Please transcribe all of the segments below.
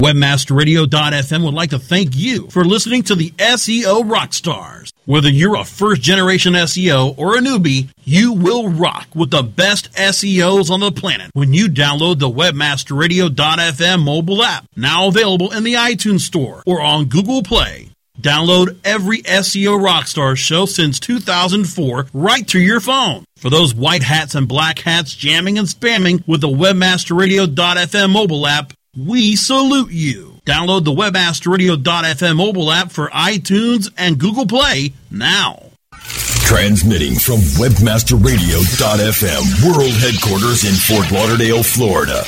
Webmasterradio.fm would like to thank you for listening to the SEO Rockstars. Whether you're a first generation SEO or a newbie, you will rock with the best SEOs on the planet when you download the Webmasterradio.fm mobile app, now available in the iTunes Store or on Google Play. Download every SEO Rockstar show since 2004 right to your phone. For those white hats and black hats jamming and spamming with the Webmasterradio.fm mobile app, we salute you. Download the webmasterradio.fm mobile app for iTunes and Google Play now. Transmitting from webmasterradio.fm world headquarters in Fort Lauderdale, Florida.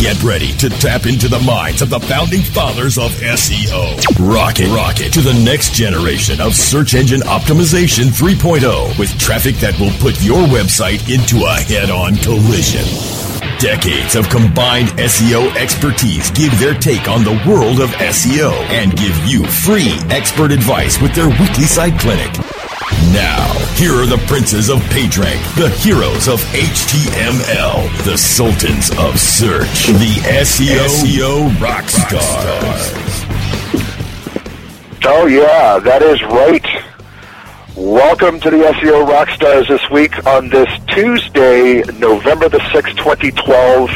Get ready to tap into the minds of the founding fathers of SEO. Rocket, rocket to the next generation of search engine optimization 3.0 with traffic that will put your website into a head-on collision. Decades of combined SEO expertise give their take on the world of SEO and give you free expert advice with their weekly site clinic. Now, here are the princes of PageRank, the heroes of HTML, the sultans of search, the SEO, SEO rock stars. Oh yeah, that is right. Welcome to the SEO Rockstars this week on this Tuesday, November the 6th, 2012.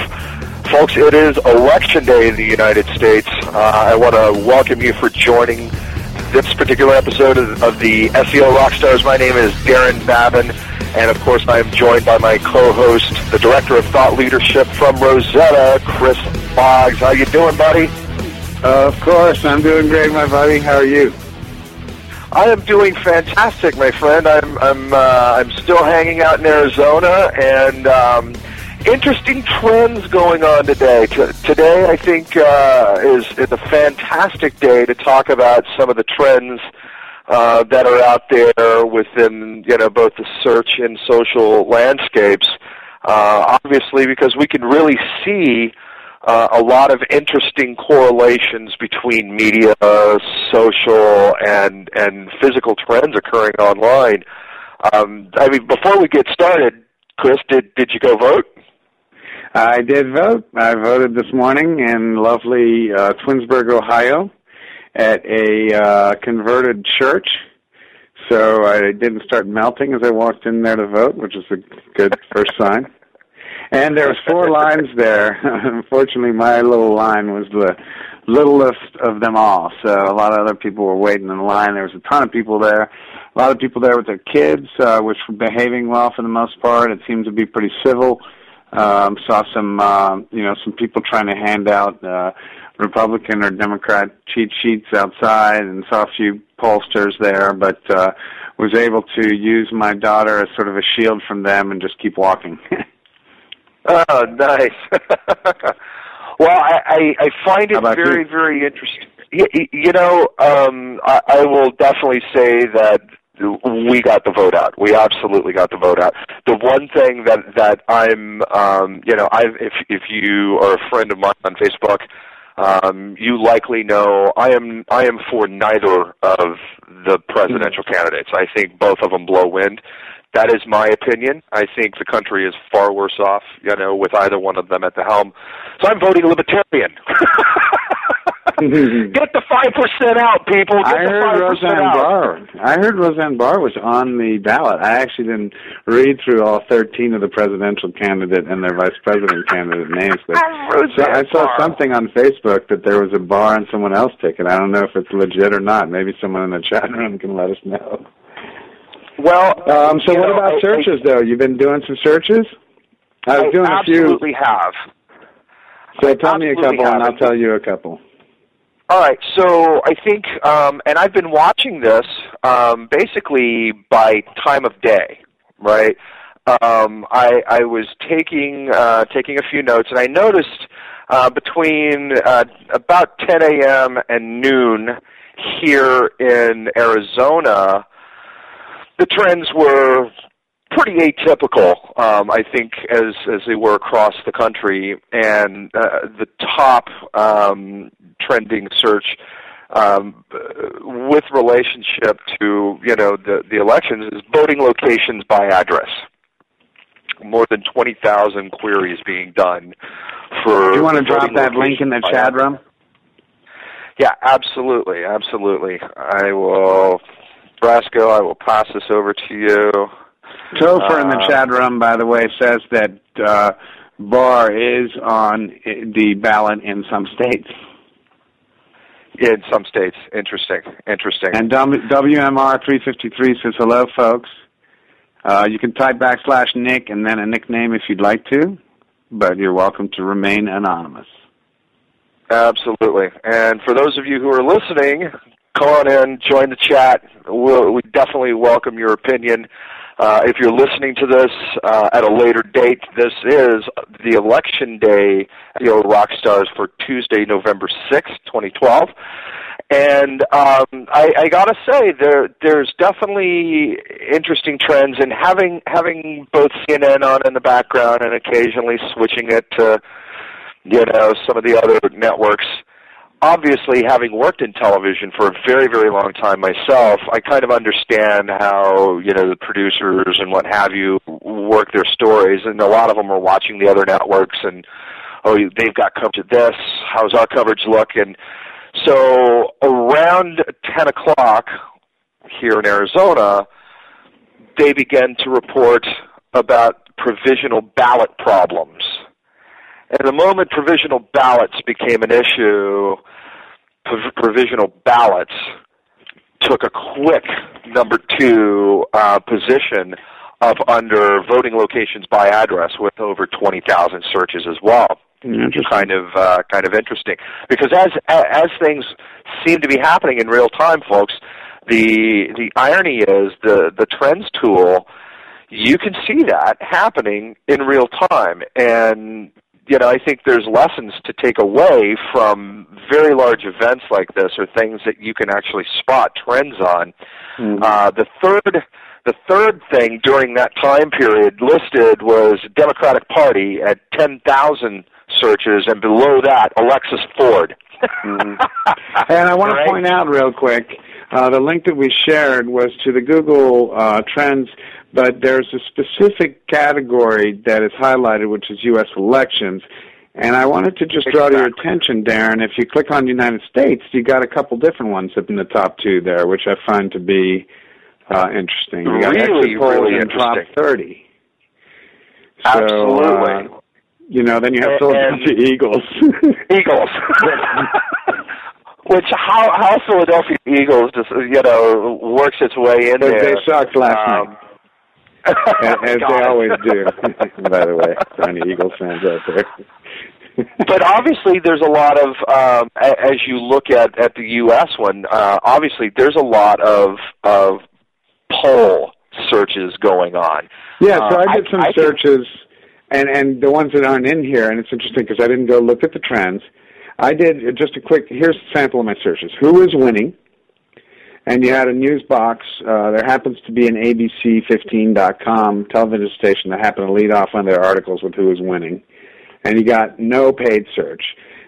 Folks, it is Election Day in the United States. Uh, I want to welcome you for joining this particular episode of, of the SEO Rockstars. My name is Darren Babin, and of course I am joined by my co-host, the Director of Thought Leadership from Rosetta, Chris Boggs. How you doing, buddy? Uh, of course, I'm doing great, my buddy. How are you? I am doing fantastic, my friend. I'm I'm uh, I'm still hanging out in Arizona, and um, interesting trends going on today. T- today, I think uh, is is a fantastic day to talk about some of the trends uh, that are out there within you know both the search and social landscapes. Uh, obviously, because we can really see uh, a lot of interesting correlations between media, social, and and physical trends occurring online. Um, I mean, before we get started, Chris, did did you go vote? I did vote. I voted this morning in lovely uh, Twinsburg, Ohio, at a uh, converted church. So I didn't start melting as I walked in there to vote, which is a good first sign. And there was four lines there. Unfortunately, my little line was the littlest of them all. So a lot of other people were waiting in line. There was a ton of people there. A lot of people there with their kids, uh, which were behaving well for the most part. It seemed to be pretty civil. Um, saw some, uh, you know, some people trying to hand out uh, Republican or Democrat cheat sheets outside, and saw a few pollsters there. But uh, was able to use my daughter as sort of a shield from them and just keep walking. Oh, nice. well, I, I, I find it very, you? very interesting. You, you know, um, I, I will definitely say that we got the vote out. We absolutely got the vote out. The one thing that that I'm, um, you know, I if if you are a friend of mine on Facebook, um, you likely know I am I am for neither of the presidential candidates. I think both of them blow wind. That is my opinion. I think the country is far worse off, you know, with either one of them at the helm. So I'm voting libertarian. Get the five percent out, people. Get I heard Roseanne out. Barr. I heard Roseanne Barr was on the ballot. I actually didn't read through all thirteen of the presidential candidate and their vice president candidate names, but so I saw Barr. something on Facebook that there was a bar on someone else's ticket. I don't know if it's legit or not. Maybe someone in the chat room can let us know. Well, Um, so what know, about I- searches, though? You've been doing some searches. I was I doing a few. absolutely have. So I tell me a couple, and I'll tell you a couple. All right, so I think, um, and I've been watching this um, basically by time of day, right? Um, I, I was taking uh, taking a few notes, and I noticed uh, between uh, about 10 a.m. and noon here in Arizona, the trends were pretty atypical, um, I think, as as they were across the country. And uh, the top um, trending search um, with relationship to you know the the elections is voting locations by address. More than twenty thousand queries being done for. Do you want to drop that link in the chat room? Yeah, absolutely, absolutely. I will, Brasco. I will pass this over to you. Topher in the Uh, chat room, by the way, says that uh, Barr is on the ballot in some states. In some states, interesting, interesting. And WMR353 says, hello, folks. Uh, you can type backslash Nick and then a nickname if you'd like to, but you're welcome to remain anonymous. Absolutely. And for those of you who are listening, come on in, join the chat. We'll, we definitely welcome your opinion. Uh, if you're listening to this uh, at a later date, this is the election day, you know, rock stars for Tuesday, November sixth, 2012. And um, I, I gotta say, there there's definitely interesting trends, and having having both CNN on in the background and occasionally switching it to you know, some of the other networks. Obviously, having worked in television for a very, very long time myself, I kind of understand how, you know, the producers and what have you work their stories, and a lot of them are watching the other networks and, oh, they've got coverage of this, how's our coverage look? And so around 10 o'clock here in Arizona, they began to report about provisional ballot problems. And the moment provisional ballots became an issue, prov- provisional ballots took a quick number two uh, position up under voting locations by address with over 20,000 searches as well. Interesting. Kind of, uh, kind of interesting because as as things seem to be happening in real time, folks, the the irony is the the trends tool. You can see that happening in real time, and you know, I think there's lessons to take away from very large events like this, or things that you can actually spot trends on. Mhm. Uh, the third, the third thing during that time period listed was Democratic Party at 10,000 searches, and below that, Alexis Ford. Mhm. And I want Right? to point out real quick, uh, the link that we shared was to the Google uh, Trends, but there's a specific category that is highlighted, which is U.S. elections. And I wanted to just draw to your attention, Darren, if you click on United States, you got a couple different ones up in the top two there, which I find to be uh, interesting. You got Really, exit polls really in top 30. So, Absolutely. uh, you know, then you have And- Philadelphia Eagles. Eagles. Which how how Philadelphia Eagles just you know works its way in They- there. they sucked last Um, night. as, they always do. By the way, for any Eagles fans out there. but obviously, there's a lot of um, as you look at at the U.S. one. Uh, obviously, there's a lot of of poll searches going on. yeah, so Uh, I did some I think- searches, and and the ones that aren't in here, and it's interesting because I didn't go look at the trends. I did just a quick. Here's a sample of my searches. Who is winning? And you had a news box. Uh, there happens to be an ABC15.com television station that happened to lead off one of their articles with who is winning. And you got no paid search.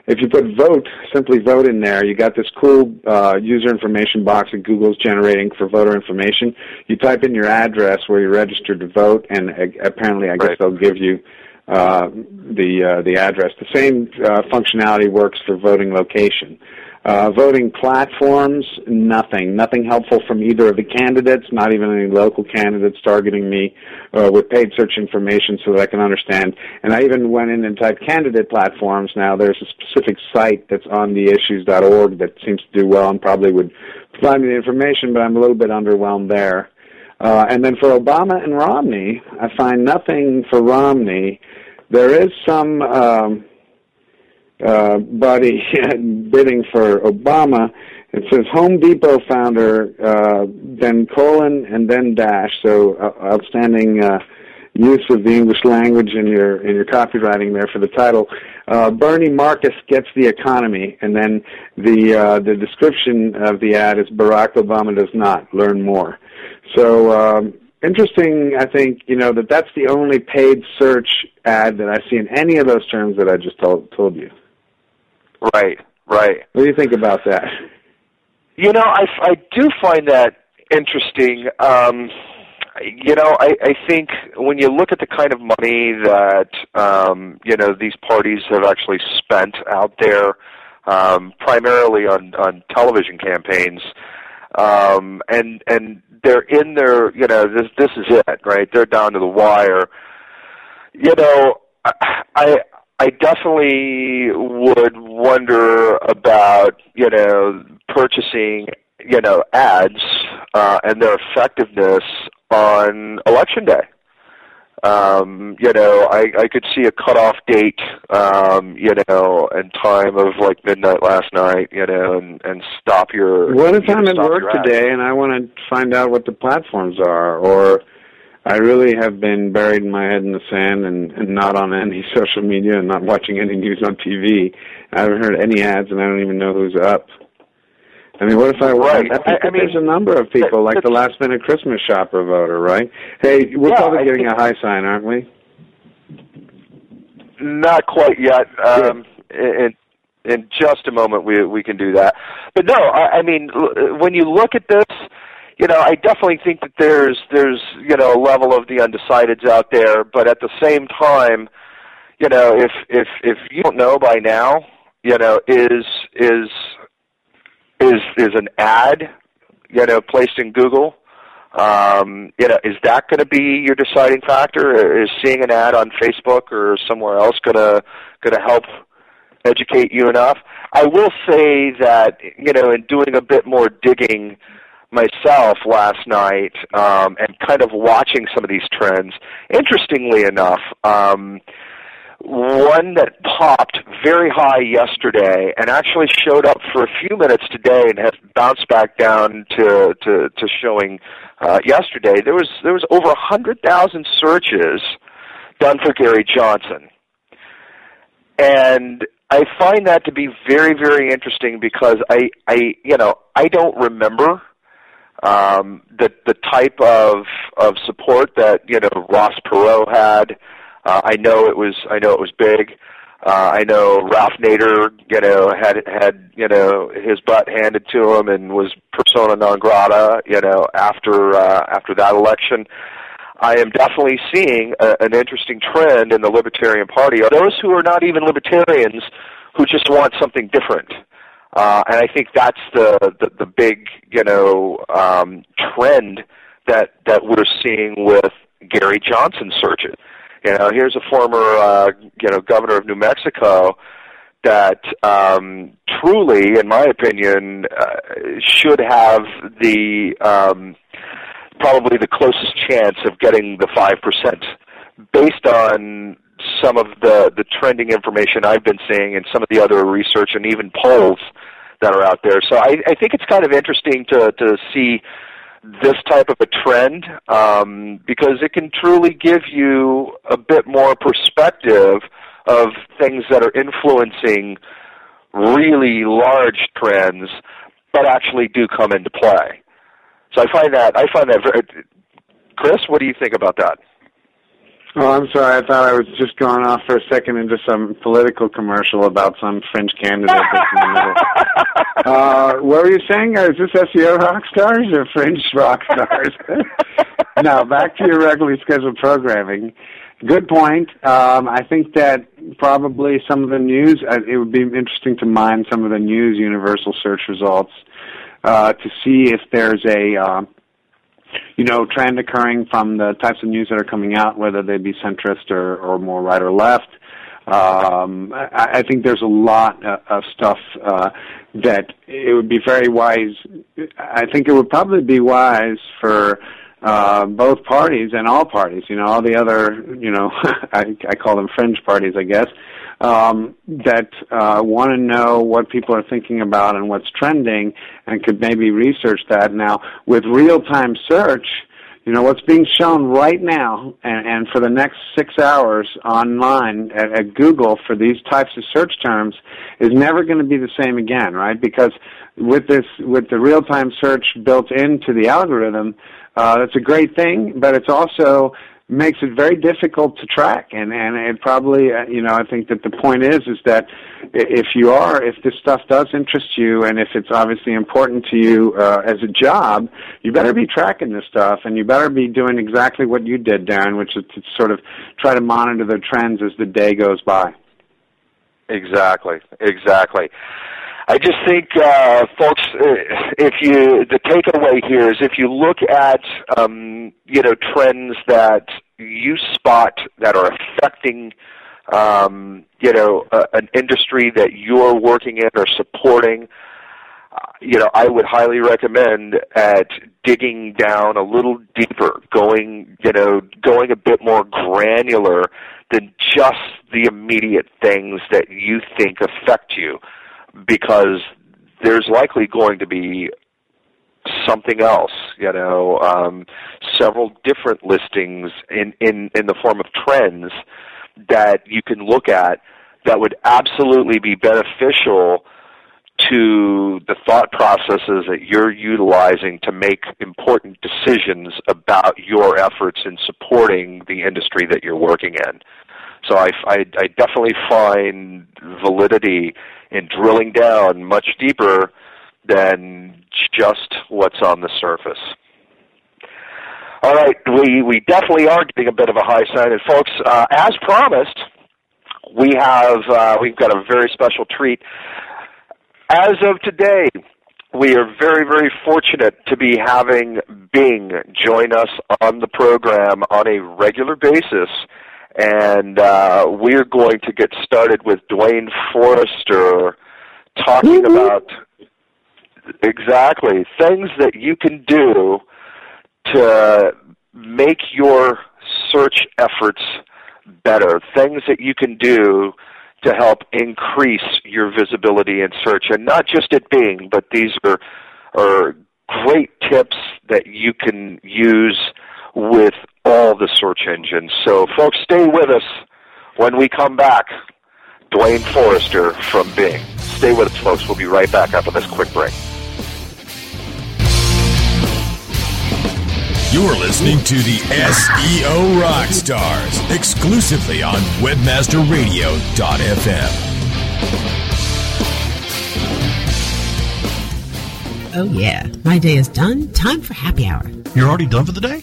If you put vote, simply vote in there, you got this cool uh, user information box that Google's generating for voter information. You type in your address where you're registered to vote, and uh, apparently, I guess Right. they'll give you uh, the uh, the address. The same uh, functionality works for voting location. Uh, voting platforms, nothing. Nothing helpful from either of the candidates, not even any local candidates targeting me uh, with paid search information so that I can understand. And I even went in and typed candidate platforms. Now there's a specific site that's on the theissues.org that seems to do well and probably would provide me the information, but I'm a little bit underwhelmed there. Uh, and then for Obama and Romney, I find nothing for Romney. There is some um, uh, body bidding for Obama. It says Home Depot founder, uh, then colon and then dash. So uh, outstanding uh, use of the English language in your in your copywriting there for the title. Uh, Bernie Marcus gets the economy, and then the uh, the description of the ad is Barack Obama does not. Learn more. So um, interesting. I think you know that that's the only paid search ad that I see in any of those terms that I just told told you. Right, right. What do you think about that? You know, I, I do find that interesting. Um, you know, I, I think when you look at the kind of money that um, you know these parties have actually spent out there, um, primarily on on television campaigns, um, and and they're in their you know this this is it right? They're down to the wire. You know i i definitely would wonder about you know purchasing you know ads uh and their effectiveness on election day um, you know, I, I could see a cutoff date, um, you know, and time of like midnight last night, you know, and, and stop your. What if I'm at work today and I want to find out what the platforms are, or I really have been buried in my head in the sand and, and not on any social media and not watching any news on TV. I haven't heard any ads and I don't even know who's up. I mean, what if I right? I, I, I mean, there's a number of people, like the last minute Christmas shopper voter, right? Hey, we're yeah, probably getting a high sign, aren't we? Not quite yet. Um, in in just a moment, we we can do that. But no, I, I mean, when you look at this, you know, I definitely think that there's there's you know a level of the undecideds out there. But at the same time, you know, if if if you don't know by now, you know, is is is is an ad, you know, placed in Google. Um, you know, is that going to be your deciding factor? Is seeing an ad on Facebook or somewhere else going to going to help educate you enough? I will say that you know, in doing a bit more digging myself last night um, and kind of watching some of these trends. Interestingly enough. Um, one that popped very high yesterday and actually showed up for a few minutes today and has bounced back down to to, to showing uh, yesterday. There was there was over a hundred thousand searches done for Gary Johnson, and I find that to be very very interesting because I I you know I don't remember um, the the type of of support that you know Ross Perot had. Uh, I know it was I know it was big. Uh, I know Ralph Nader, you know, had had you know his butt handed to him and was persona non grata, you know, after uh, after that election. I am definitely seeing a, an interesting trend in the Libertarian Party. Those who are not even libertarians who just want something different? Uh, and I think that's the, the the big you know um, trend that that we're seeing with Gary Johnson searches. You know, here's a former, uh, you know, governor of New Mexico that um, truly, in my opinion, uh, should have the um, probably the closest chance of getting the five percent, based on some of the the trending information I've been seeing and some of the other research and even polls that are out there. So I, I think it's kind of interesting to to see this type of a trend um, because it can truly give you a bit more perspective of things that are influencing really large trends, but actually do come into play. So I find that I find that very. Chris, what do you think about that? Oh, I'm sorry. I thought I was just going off for a second into some political commercial about some French candidate that's in the middle. uh, what were you saying? Is this SEO rock stars or French rock stars? now, back to your regularly scheduled programming. Good point. Um, I think that probably some of the news, uh, it would be interesting to mine some of the news universal search results uh, to see if there's a. Uh, you know, trend occurring from the types of news that are coming out, whether they be centrist or, or more right or left. Um, I, I think there's a lot uh, of stuff uh, that it would be very wise. I think it would probably be wise for uh, both parties and all parties. You know, all the other, you know, I, I call them fringe parties, I guess, um, that uh, want to know what people are thinking about and what's trending, and could maybe research that. Now, with real-time search, you know what's being shown right now, and, and for the next six hours online at, at Google for these types of search terms is never going to be the same again, right? Because with this, with the real-time search built into the algorithm, uh, that's a great thing, but it's also makes it very difficult to track. And and it probably uh, you know I think that the point is is that if you are if this stuff does interest you and if it's obviously important to you uh, as a job you better be tracking this stuff and you better be doing exactly what you did Darren which is to sort of try to monitor the trends as the day goes by. Exactly. Exactly I just think, uh, folks, uh, if you the takeaway here is if you look at um, you know trends that you spot that are affecting um, you know uh, an industry that you're working in or supporting, uh, you know I would highly recommend at digging down a little deeper, going you know going a bit more granular than just the immediate things that you think affect you because there's likely going to be something else, you know, um, several different listings in, in, in the form of trends that you can look at that would absolutely be beneficial to the thought processes that you're utilizing to make important decisions about your efforts in supporting the industry that you're working in. So I, I, I definitely find validity in drilling down much deeper than just what's on the surface. All right, we, we definitely are getting a bit of a high sign, and folks, uh, as promised, we have uh, we've got a very special treat. As of today, we are very, very fortunate to be having Bing join us on the program on a regular basis and uh, we're going to get started with Duane Forrester talking mm-hmm. about exactly. Things that you can do to make your search efforts better, things that you can do to help increase your visibility in search, and not just at Bing, but these are are great tips that you can use with all the search engines. So, folks, stay with us when we come back. Duane Forrester from Bing. Stay with us, folks. We'll be right back after this quick break. You're listening to the SEO Rockstars exclusively on WebmasterRadio.fm. Oh, yeah. My day is done. Time for happy hour. You're already done for the day?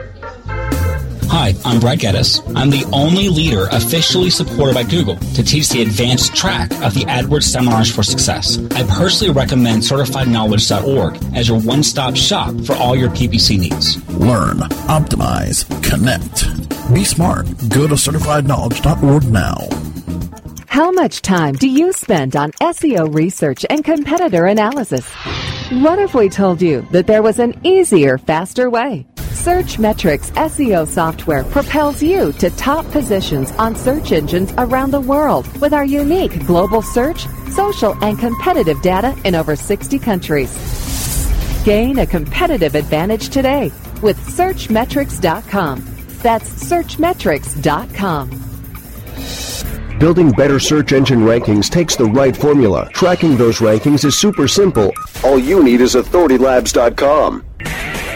Hi, I'm Brad Geddes. I'm the only leader officially supported by Google to teach the advanced track of the AdWords Seminars for Success. I personally recommend CertifiedKnowledge.org as your one-stop shop for all your PPC needs. Learn, optimize, connect. Be smart. Go to CertifiedKnowledge.org now. How much time do you spend on SEO research and competitor analysis? What if we told you that there was an easier, faster way? Searchmetrics SEO software propels you to top positions on search engines around the world with our unique global search, social, and competitive data in over 60 countries. Gain a competitive advantage today with Searchmetrics.com. That's Searchmetrics.com. Building better search engine rankings takes the right formula. Tracking those rankings is super simple. All you need is authoritylabs.com.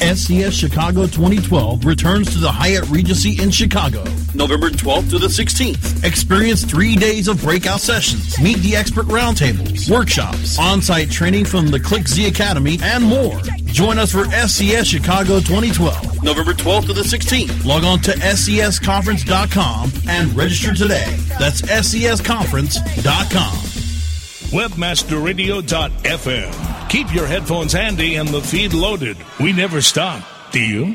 SES Chicago 2012 returns to the Hyatt Regency in Chicago, November 12th to the 16th. Experience three days of breakout sessions, meet the expert roundtables, workshops, on-site training from the ClickZ Academy, and more. Join us for SES Chicago 2012, November 12th to the 16th. Log on to SESconference.com and register today. That's SESconference.com webmasterradio.fm. Keep your headphones handy and the feed loaded. We never stop, do you?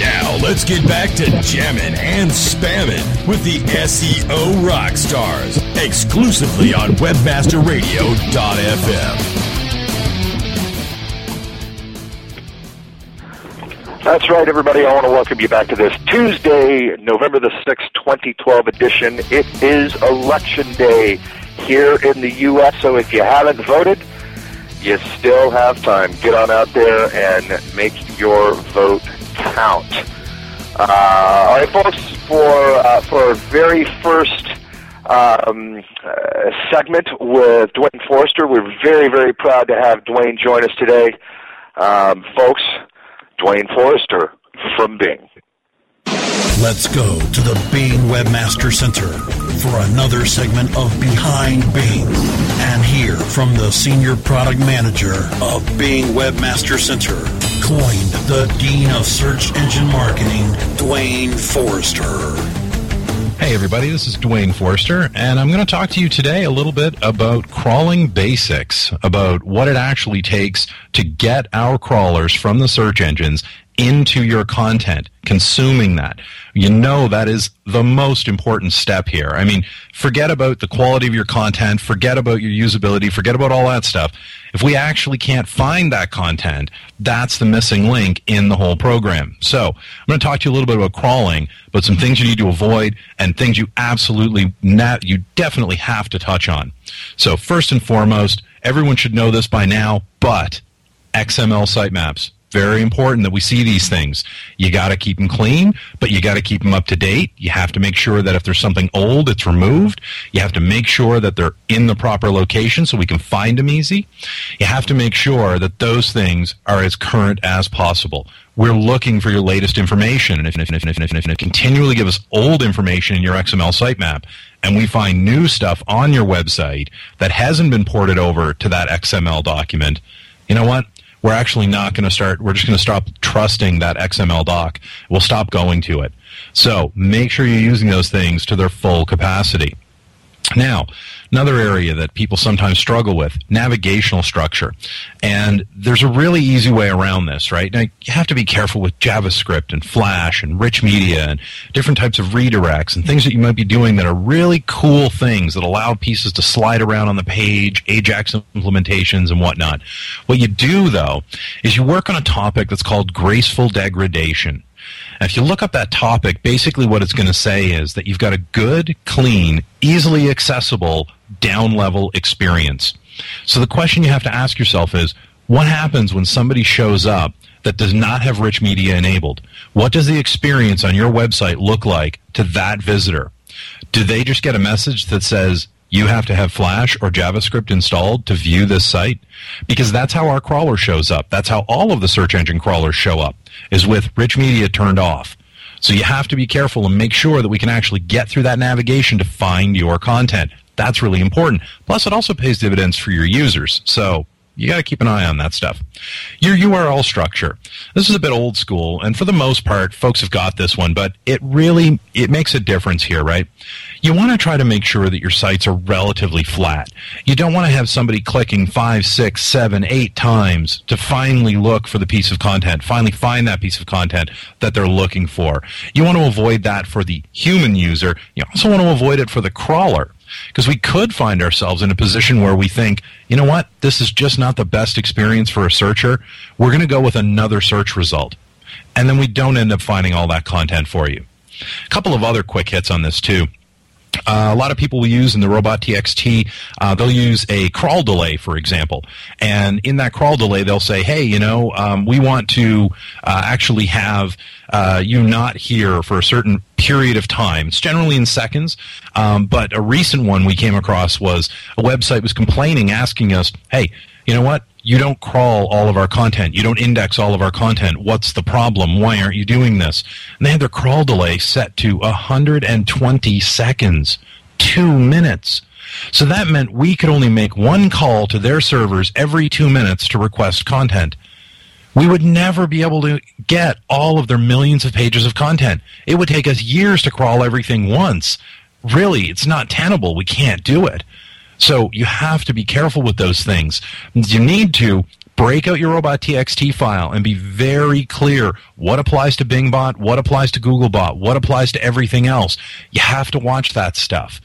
Now Let's get back to jamming and spamming with the SEO rock stars exclusively on webmasterradio.fm. That's right, everybody. I want to welcome you back to this Tuesday, November the 6th, 2012 edition. It is Election Day here in the U.S., so if you haven't voted, you still have time. Get on out there and make your vote count. Uh, all right, folks, for, uh, for our very first um, uh, segment with Duane Forrester, we're very, very proud to have Duane join us today. Um, folks, Duane Forrester from Bing. Let's go to the Bing Webmaster Center for another segment of Behind Bing and hear from the Senior Product Manager of Bing Webmaster Center, coined the Dean of Search Engine Marketing, Dwayne Forrester. Hey, everybody, this is Duane Forrester, and I'm going to talk to you today a little bit about crawling basics, about what it actually takes to get our crawlers from the search engines into your content, consuming that. You know that is the most important step here. I mean, forget about the quality of your content, forget about your usability, forget about all that stuff. If we actually can't find that content, that's the missing link in the whole program. So, I'm going to talk to you a little bit about crawling, but some things you need to avoid and things you absolutely, na- you definitely have to touch on. So, first and foremost, everyone should know this by now, but XML sitemaps very important that we see these things. You got to keep them clean, but you got to keep them up to date. You have to make sure that if there's something old, it's removed. You have to make sure that they're in the proper location so we can find them easy. You have to make sure that those things are as current as possible. We're looking for your latest information, and if, if, if, if, if, if, if continually give us old information in your XML sitemap, and we find new stuff on your website that hasn't been ported over to that XML document, you know what? We're actually not going to start, we're just going to stop trusting that XML doc. We'll stop going to it. So make sure you're using those things to their full capacity. Now, another area that people sometimes struggle with, navigational structure. And there's a really easy way around this, right? Now, you have to be careful with JavaScript and Flash and rich media and different types of redirects and things that you might be doing that are really cool things that allow pieces to slide around on the page, Ajax implementations and whatnot. What you do, though, is you work on a topic that's called graceful degradation. And if you look up that topic, basically what it's going to say is that you've got a good, clean, easily accessible down level experience. So the question you have to ask yourself is what happens when somebody shows up that does not have rich media enabled? What does the experience on your website look like to that visitor? Do they just get a message that says, you have to have Flash or JavaScript installed to view this site because that's how our crawler shows up. That's how all of the search engine crawlers show up is with rich media turned off. So you have to be careful and make sure that we can actually get through that navigation to find your content. That's really important. Plus, it also pays dividends for your users. So you got to keep an eye on that stuff. Your URL structure. This is a bit old school, and for the most part, folks have got this one, but it really it makes a difference here, right? You want to try to make sure that your sites are relatively flat. You don't want to have somebody clicking five, six, seven, eight times to finally look for the piece of content, finally find that piece of content that they're looking for. You want to avoid that for the human user. You also want to avoid it for the crawler because we could find ourselves in a position where we think, you know what, this is just not the best experience for a searcher. We're going to go with another search result. And then we don't end up finding all that content for you. A couple of other quick hits on this too. Uh, a lot of people will use in the robot txt uh, they'll use a crawl delay for example. And in that crawl delay they'll say hey you know um, we want to uh, actually have uh, you not here for a certain period of time. It's generally in seconds um, but a recent one we came across was a website was complaining asking us hey you know what you don't crawl all of our content. You don't index all of our content. What's the problem? Why aren't you doing this? And they had their crawl delay set to 120 seconds, two minutes. So that meant we could only make one call to their servers every two minutes to request content. We would never be able to get all of their millions of pages of content. It would take us years to crawl everything once. Really, it's not tenable. We can't do it. So you have to be careful with those things. You need to break out your robot.txt file and be very clear what applies to Bingbot, what applies to Googlebot, what applies to everything else. You have to watch that stuff.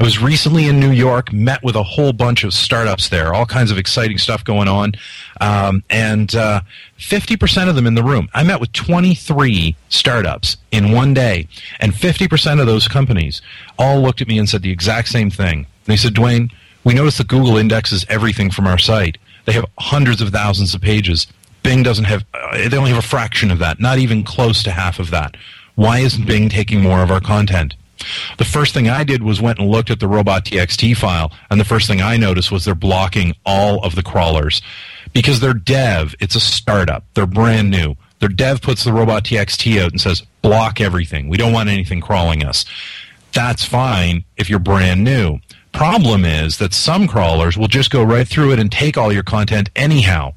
I was recently in New York, met with a whole bunch of startups there, all kinds of exciting stuff going on, um, and uh, 50% of them in the room. I met with 23 startups in one day, and 50% of those companies all looked at me and said the exact same thing. They said, Duane, we noticed that Google indexes everything from our site. They have hundreds of thousands of pages. Bing doesn't have, uh, they only have a fraction of that, not even close to half of that. Why isn't Bing taking more of our content? The first thing I did was went and looked at the robot.txt file, and the first thing I noticed was they're blocking all of the crawlers because they're dev. It's a startup. They're brand new. Their dev puts the robot.txt out and says, block everything. We don't want anything crawling us. That's fine if you're brand new. Problem is that some crawlers will just go right through it and take all your content anyhow.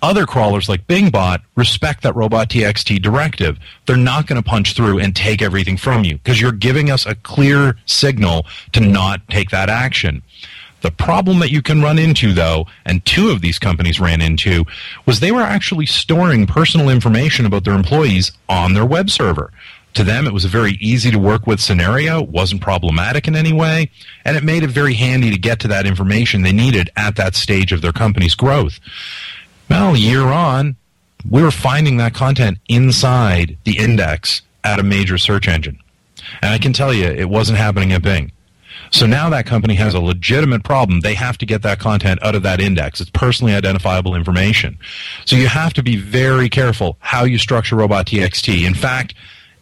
Other crawlers like Bingbot respect that robot.txt directive. They're not going to punch through and take everything from you because you're giving us a clear signal to not take that action. The problem that you can run into, though, and two of these companies ran into, was they were actually storing personal information about their employees on their web server. To them, it was a very easy to work with scenario, wasn't problematic in any way, and it made it very handy to get to that information they needed at that stage of their company's growth. Well, year on, we were finding that content inside the index at a major search engine. And I can tell you, it wasn't happening at Bing. So now that company has a legitimate problem. They have to get that content out of that index. It's personally identifiable information. So you have to be very careful how you structure robot.txt. In fact,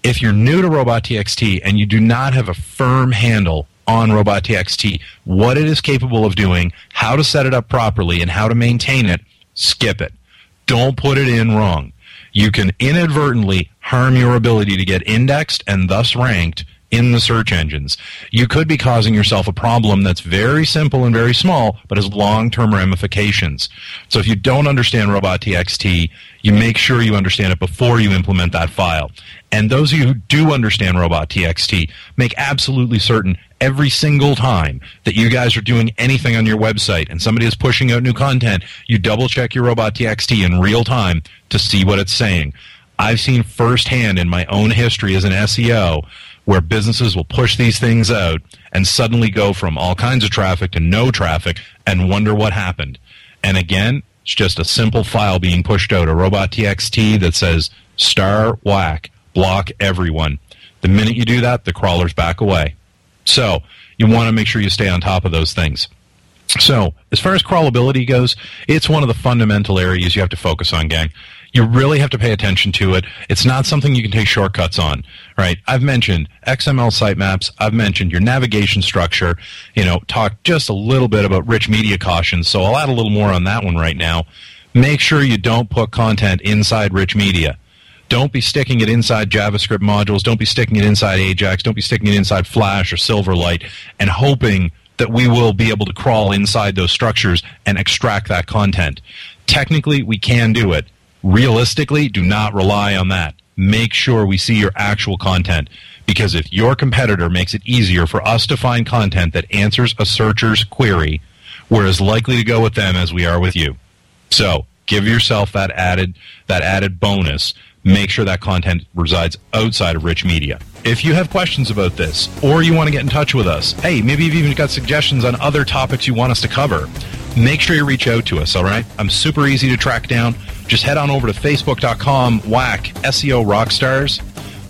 if you're new to robot.txt and you do not have a firm handle on robot.txt, what it is capable of doing, how to set it up properly, and how to maintain it, skip it. Don't put it in wrong. You can inadvertently harm your ability to get indexed and thus ranked in the search engines. You could be causing yourself a problem that's very simple and very small, but has long-term ramifications. So if you don't understand robot.txt, you make sure you understand it before you implement that file. And those of you who do understand robot.txt, make absolutely certain every single time that you guys are doing anything on your website and somebody is pushing out new content, you double check your robot.txt in real time to see what it's saying. I've seen firsthand in my own history as an SEO where businesses will push these things out and suddenly go from all kinds of traffic to no traffic and wonder what happened. And again, it's just a simple file being pushed out, a robot TXT that says star whack, block everyone. The minute you do that, the crawlers back away. So you want to make sure you stay on top of those things. So, as far as crawlability goes, it's one of the fundamental areas you have to focus on, gang you really have to pay attention to it. It's not something you can take shortcuts on, right? I've mentioned XML sitemaps. I've mentioned your navigation structure. You know, talk just a little bit about rich media cautions. So I'll add a little more on that one right now. Make sure you don't put content inside rich media. Don't be sticking it inside JavaScript modules. Don't be sticking it inside Ajax. Don't be sticking it inside Flash or Silverlight and hoping that we will be able to crawl inside those structures and extract that content. Technically, we can do it realistically, do not rely on that. Make sure we see your actual content. Because if your competitor makes it easier for us to find content that answers a searcher's query, we're as likely to go with them as we are with you. So give yourself that added that added bonus. Make sure that content resides outside of rich media. If you have questions about this, or you want to get in touch with us, hey, maybe you've even got suggestions on other topics you want us to cover, make sure you reach out to us, all right? I'm super easy to track down just head on over to facebook.com, whack SEO Rockstars.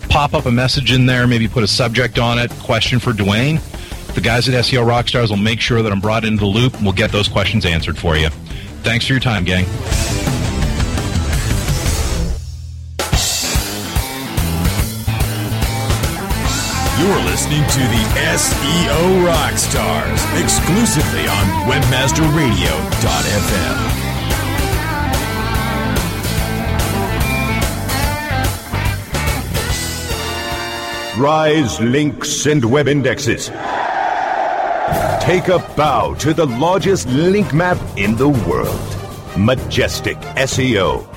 Pop up a message in there, maybe put a subject on it, question for Duane. The guys at SEO Rockstars will make sure that I'm brought into the loop and we'll get those questions answered for you. Thanks for your time, gang. You're listening to the SEO Rockstars exclusively on WebmasterRadio.fm. Rise links and web indexes. Take a bow to the largest link map in the world. Majestic SEO.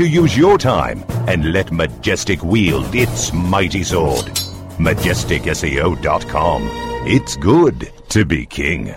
to use your time and let Majestic wield its mighty sword. MajesticSEO.com. It's good to be king.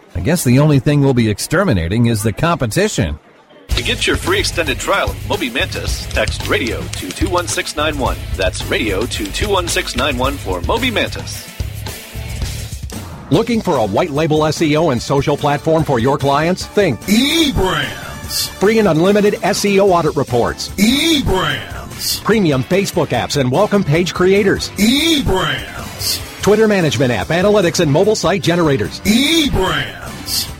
I guess the only thing we'll be exterminating is the competition. To get your free extended trial of Moby Mantis, text radio to 21691. That's radio to 21691 for Moby Mantis. Looking for a white label SEO and social platform for your clients? Think eBrandz. Free and unlimited SEO audit reports. eBrandz. Premium Facebook apps and welcome page creators. eBrandz. Twitter management app, analytics, and mobile site generators. eBrandz.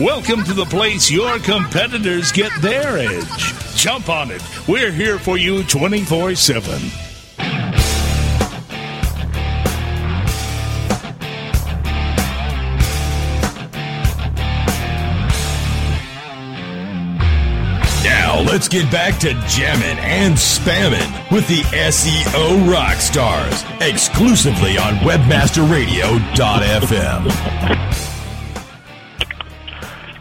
Welcome to the place your competitors get their edge. Jump on it. We're here for you 24 7. Now let's get back to jamming and spamming with the SEO rock stars exclusively on WebmasterRadio.fm.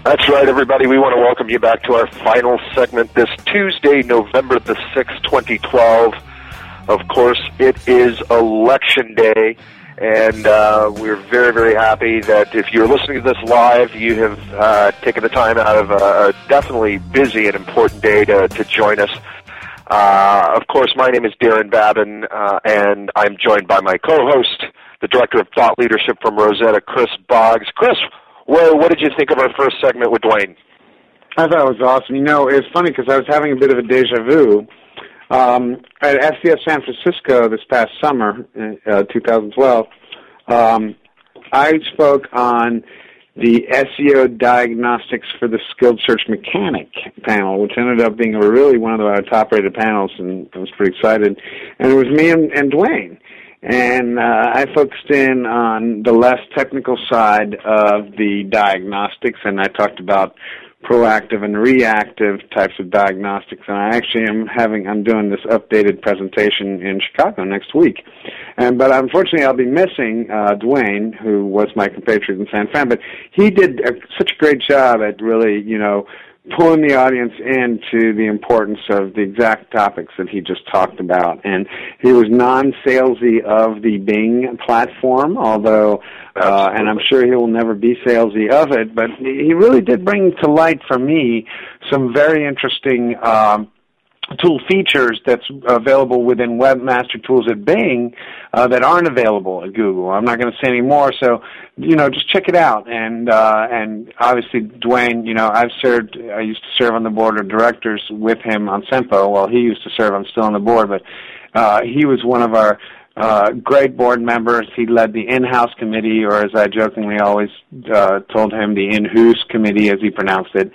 That's right, everybody. We want to welcome you back to our final segment this Tuesday, November the 6th, 2012. Of course, it is Election Day, and uh, we're very, very happy that if you're listening to this live, you have uh, taken the time out of a, definitely busy and important day to, to join us. Uh, of course, my name is Darren Babin, uh, and I'm joined by my co-host, the Director of Thought Leadership from Rosetta, Chris Boggs. Chris, well, what did you think of our first segment with Duane? I thought it was awesome. You know, it's funny because I was having a bit of a deja vu. Um, at SES San Francisco this past summer, uh, 2012, um, I spoke on the SEO diagnostics for the skilled search mechanic panel, which ended up being really one of our top rated panels, and I was pretty excited. And it was me and, and Duane. And uh, I focused in on the less technical side of the diagnostics, and I talked about proactive and reactive types of diagnostics. And I actually am having I'm doing this updated presentation in Chicago next week. And but unfortunately, I'll be missing uh, Duane, who was my compatriot in San Fran. But he did a, such a great job at really, you know pulling the audience into the importance of the exact topics that he just talked about. And he was non-salesy of the Bing platform, although, uh, and I'm sure he will never be salesy of it, but he really did bring to light for me some very interesting, um, tool features that's available within Webmaster Tools at Bing uh, that aren't available at Google. I'm not going to say any more, so you know, just check it out. And uh, and obviously, Duane, you know, I've served. I used to serve on the board of directors with him on Sempo. Well, he used to serve, I'm still on the board, but uh, he was one of our uh, great board members. He led the in-house committee, or as I jokingly always uh, told him, the in-house committee, as he pronounced it.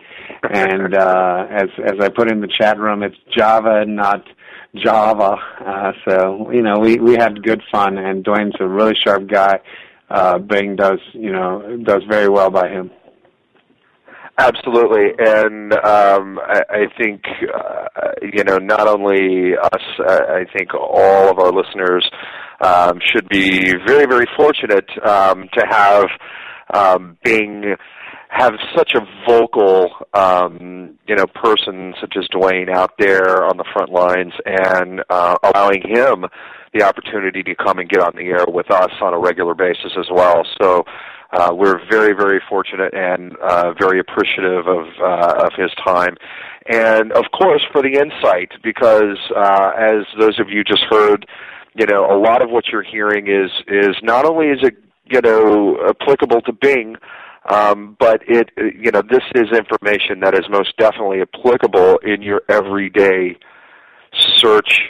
And uh, as as I put in the chat room, it's Java, not Java. Uh, so you know, we we had good fun, and Duane's a really sharp guy. Uh, Bing does you know does very well by him. Absolutely, and um, I, I think uh, you know not only us. Uh, I think all of our listeners um, should be very, very fortunate um, to have um, Bing have such a vocal, um, you know, person such as Duane out there on the front lines and uh, allowing him the opportunity to come and get on the air with us on a regular basis as well. So uh, we're very, very fortunate and uh, very appreciative of uh, of his time, and of course for the insight, because uh, as those of you just heard, you know, a lot of what you're hearing is is not only is it you know applicable to Bing. Um, but it, you know, this is information that is most definitely applicable in your everyday search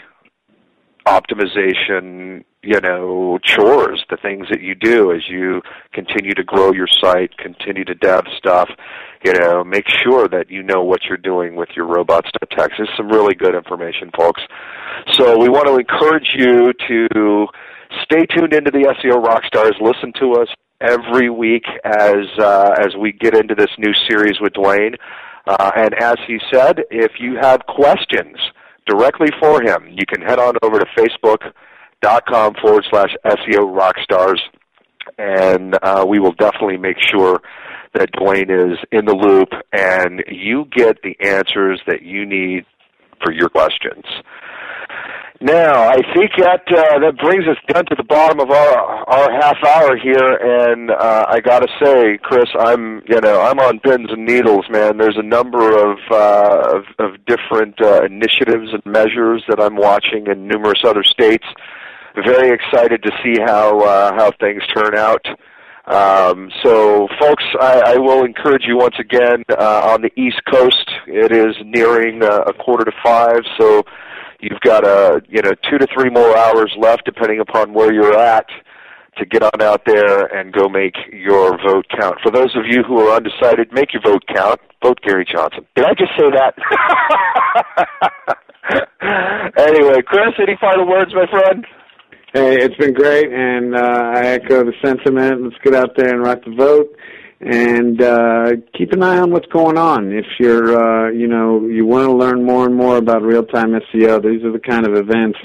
optimization, you know, chores, the things that you do as you continue to grow your site, continue to dev stuff, you know, make sure that you know what you're doing with your robots.txt. There's some really good information, folks. So we want to encourage you to stay tuned into the SEO Rockstars. Listen to us every week as uh, as we get into this new series with Duane. Uh, and as he said, if you have questions, directly for him, you can head on over to facebook.com forward slash SEO Rockstars, and uh, we will definitely make sure that Duane is in the loop and you get the answers that you need for your questions. Now, I think that uh, that brings us down to the bottom of our our half hour here, and uh, I got to say, Chris, I'm you know I'm on pins and needles, man. There's a number of uh, of, of different uh, initiatives and measures that I'm watching in numerous other states. Very excited to see how uh, how things turn out. Um, so, folks, I, I will encourage you once again uh, on the East Coast. It is nearing uh, a quarter to five, so You've got a you know two to three more hours left, depending upon where you're at, to get on out there and go make your vote count. For those of you who are undecided, make your vote count. Vote Gary Johnson. Did I just say that? anyway, Chris, any final words, my friend? Hey, it's been great, and uh, I echo the sentiment. Let's get out there and rock the vote and uh, keep an eye on what's going on. If you're, uh, you know, you want to learn more and more about real-time SEO, these are the kind of events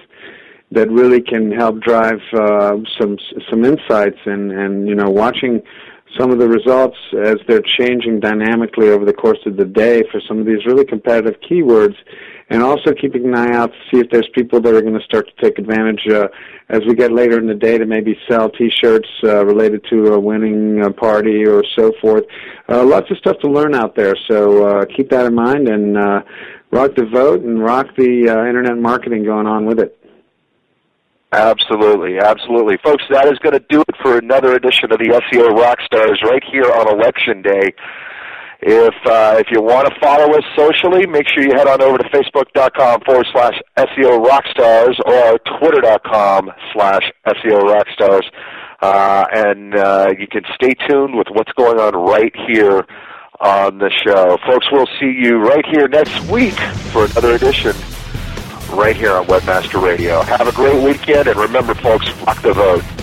that really can help drive uh, some some insights and and you know watching some of the results as they're changing dynamically over the course of the day for some of these really competitive keywords and also keeping an eye out to see if there's people that are going to start to take advantage uh, as we get later in the day to maybe sell T-shirts uh, related to a winning uh, party or so forth. Uh, lots of stuff to learn out there, so uh, keep that in mind and uh, rock the vote and rock the uh, internet marketing going on with it. Absolutely, absolutely. Folks, that is going to do it for another edition of the SEO Rockstars right here on Election Day. If uh, if you want to follow us socially, make sure you head on over to facebook.com forward slash SEO Rockstars or twitter.com slash SEO Rockstars. Uh, and uh, you can stay tuned with what's going on right here on the show. Folks, we'll see you right here next week for another edition right here on Webmaster Radio. Have a great weekend, and remember, folks, rock the vote.